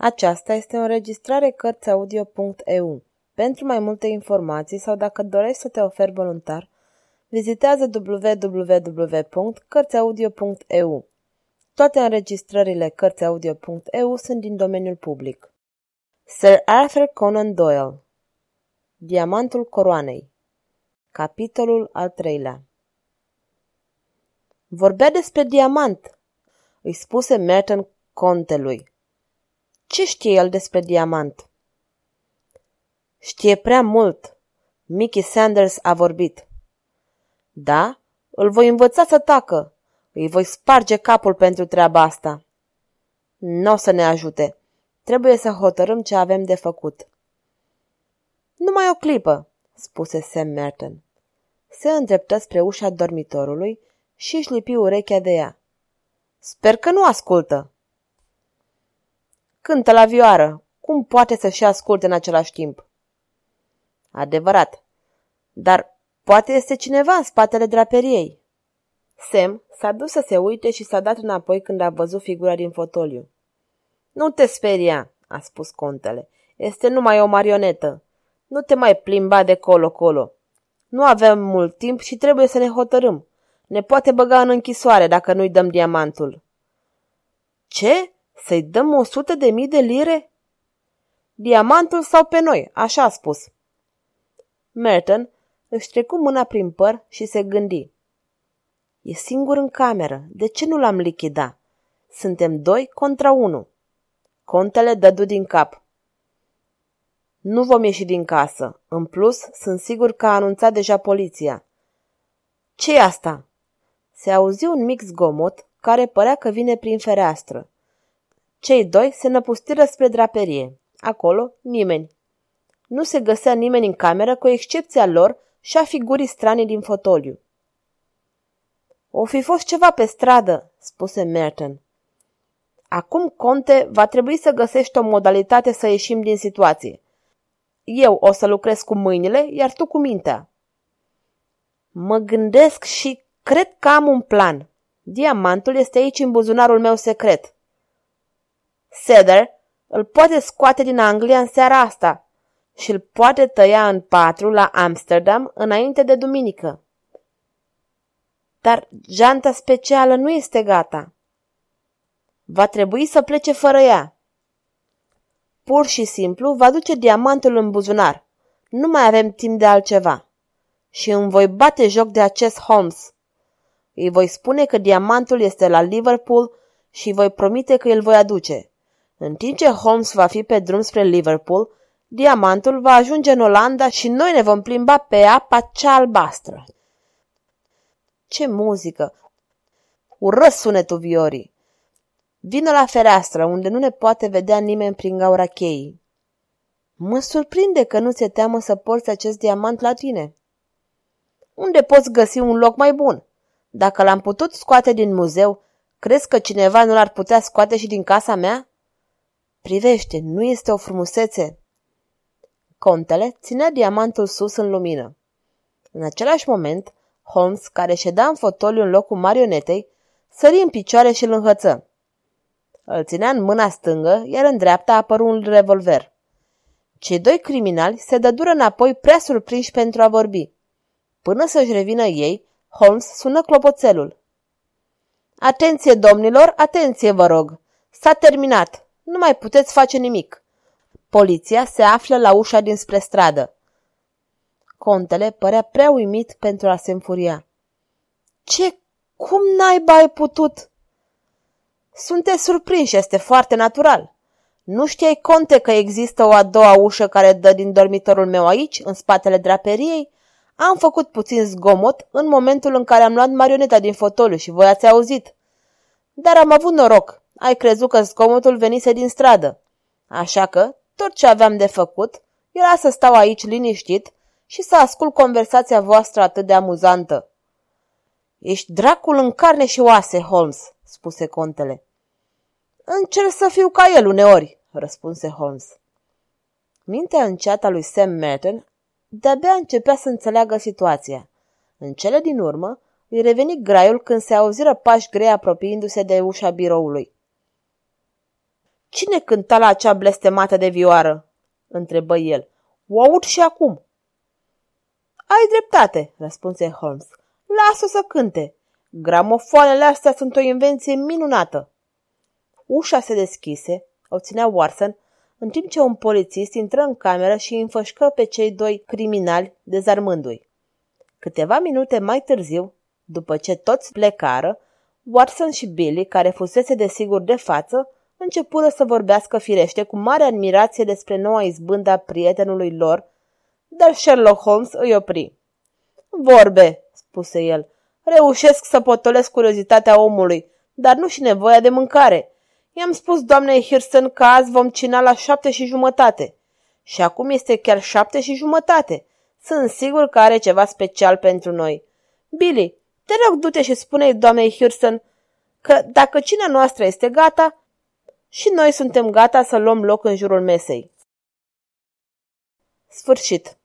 Aceasta este o înregistrare Cărțiaudio.eu. Pentru mai multe informații sau dacă dorești să te oferi voluntar, vizitează www.cărțiaudio.eu. Toate înregistrările Cărțiaudio.eu sunt din domeniul public. Sir Arthur Conan Doyle Diamantul coroanei Capitolul al treilea Vorbea despre diamant, îi spuse Merton contelui. Ce știe el despre diamant? Știe prea mult. Mickey Sanders a vorbit. Da? Îl voi învăța să tacă. Îi voi sparge capul pentru treaba asta. Nu o să ne ajute. Trebuie să hotărâm ce avem de făcut. Numai o clipă, spuse Sam Merton. Se îndreptă spre ușa dormitorului și își lipi urechea de ea. Sper că nu ascultă. Cântă la vioară. Cum poate să și asculte în același timp? Adevărat. Dar poate este cineva în spatele draperiei. Sam s-a dus să se uite și s-a dat înapoi când a văzut figura din fotoliu. Nu te speria, a spus contele. Este numai o marionetă. Nu te mai plimba de colo-colo. Nu avem mult timp și trebuie să ne hotărâm. Ne poate băga în închisoare dacă nu-i dăm diamantul. Ce? Să-i dăm o sută de mii de lire? Diamantul sau pe noi, așa a spus. Merton își trecu mâna prin păr și se gândi. E singur în cameră, de ce nu l-am lichida? Suntem doi contra unu. Contele dădu din cap. Nu vom ieși din casă. În plus, sunt sigur că a anunțat deja poliția. ce e asta? Se auzi un mic zgomot care părea că vine prin fereastră. Cei doi se năpustiră spre draperie. Acolo, nimeni. Nu se găsea nimeni în cameră, cu excepția lor și a figurii stranii din fotoliu. O fi fost ceva pe stradă, spuse Merton. Acum, conte, va trebui să găsești o modalitate să ieșim din situație. Eu o să lucrez cu mâinile, iar tu cu mintea. Mă gândesc și cred că am un plan. Diamantul este aici în buzunarul meu secret. Seder îl poate scoate din Anglia în seara asta și îl poate tăia în patru la Amsterdam înainte de duminică. Dar janta specială nu este gata. Va trebui să plece fără ea. Pur și simplu va duce diamantul în buzunar. Nu mai avem timp de altceva. Și îmi voi bate joc de acest Holmes. Îi voi spune că diamantul este la Liverpool și voi promite că îl voi aduce. În timp ce Holmes va fi pe drum spre Liverpool, diamantul va ajunge în Olanda și noi ne vom plimba pe apa cea albastră. Ce muzică! Ură sunetul viorii! Vină la fereastră, unde nu ne poate vedea nimeni prin gaura cheii. Mă surprinde că nu ți teamă să porți acest diamant la tine. Unde poți găsi un loc mai bun? Dacă l-am putut scoate din muzeu, crezi că cineva nu l-ar putea scoate și din casa mea? Privește, nu este o frumusețe? Contele ținea diamantul sus în lumină. În același moment, Holmes, care ședea în fotoliu în locul marionetei, sări în picioare și îl înhăță. Îl ținea în mâna stângă, iar în dreapta apăru un revolver. Cei doi criminali se dădură înapoi prea surprinși pentru a vorbi. Până să-și revină ei, Holmes sună clopoțelul. Atenție, domnilor, atenție, vă rog! S-a terminat! Nu mai puteți face nimic. Poliția se află la ușa dinspre stradă. Contele părea prea uimit pentru a se înfuria. Ce? Cum naiba ai putut? Sunteți surprinși, este foarte natural. Nu știai, conte, că există o a doua ușă care dă din dormitorul meu aici, în spatele draperiei? Am făcut puțin zgomot în momentul în care am luat marioneta din fotoliu și voi ați auzit. Dar am avut noroc ai crezut că zgomotul venise din stradă. Așa că tot ce aveam de făcut era să stau aici liniștit și să ascult conversația voastră atât de amuzantă. Ești dracul în carne și oase, Holmes, spuse contele. Încerc să fiu ca el uneori, răspunse Holmes. Mintea înceată a lui Sam Merton de-abia începea să înțeleagă situația. În cele din urmă, îi reveni graiul când se auziră pași grei apropiindu-se de ușa biroului. Cine cânta la acea blestemată de vioară? întrebă el. O aud și acum. Ai dreptate, răspunse Holmes. Lasă să cânte. Gramofoanele astea sunt o invenție minunată. Ușa se deschise, obținea Watson, în timp ce un polițist intră în cameră și îi înfășcă pe cei doi criminali, dezarmându-i. Câteva minute mai târziu, după ce toți plecară, Watson și Billy, care fusese desigur de față, începură să vorbească firește cu mare admirație despre noua izbândă a prietenului lor, dar Sherlock Holmes îi opri. Vorbe, spuse el, reușesc să potolesc curiozitatea omului, dar nu și nevoia de mâncare. I-am spus doamnei Hirsten că azi vom cina la șapte și jumătate. Și acum este chiar șapte și jumătate. Sunt sigur că are ceva special pentru noi. Billy, te rog, du-te și spune-i doamnei Hirsten că dacă cina noastră este gata, și noi suntem gata să luăm loc în jurul mesei. Sfârșit.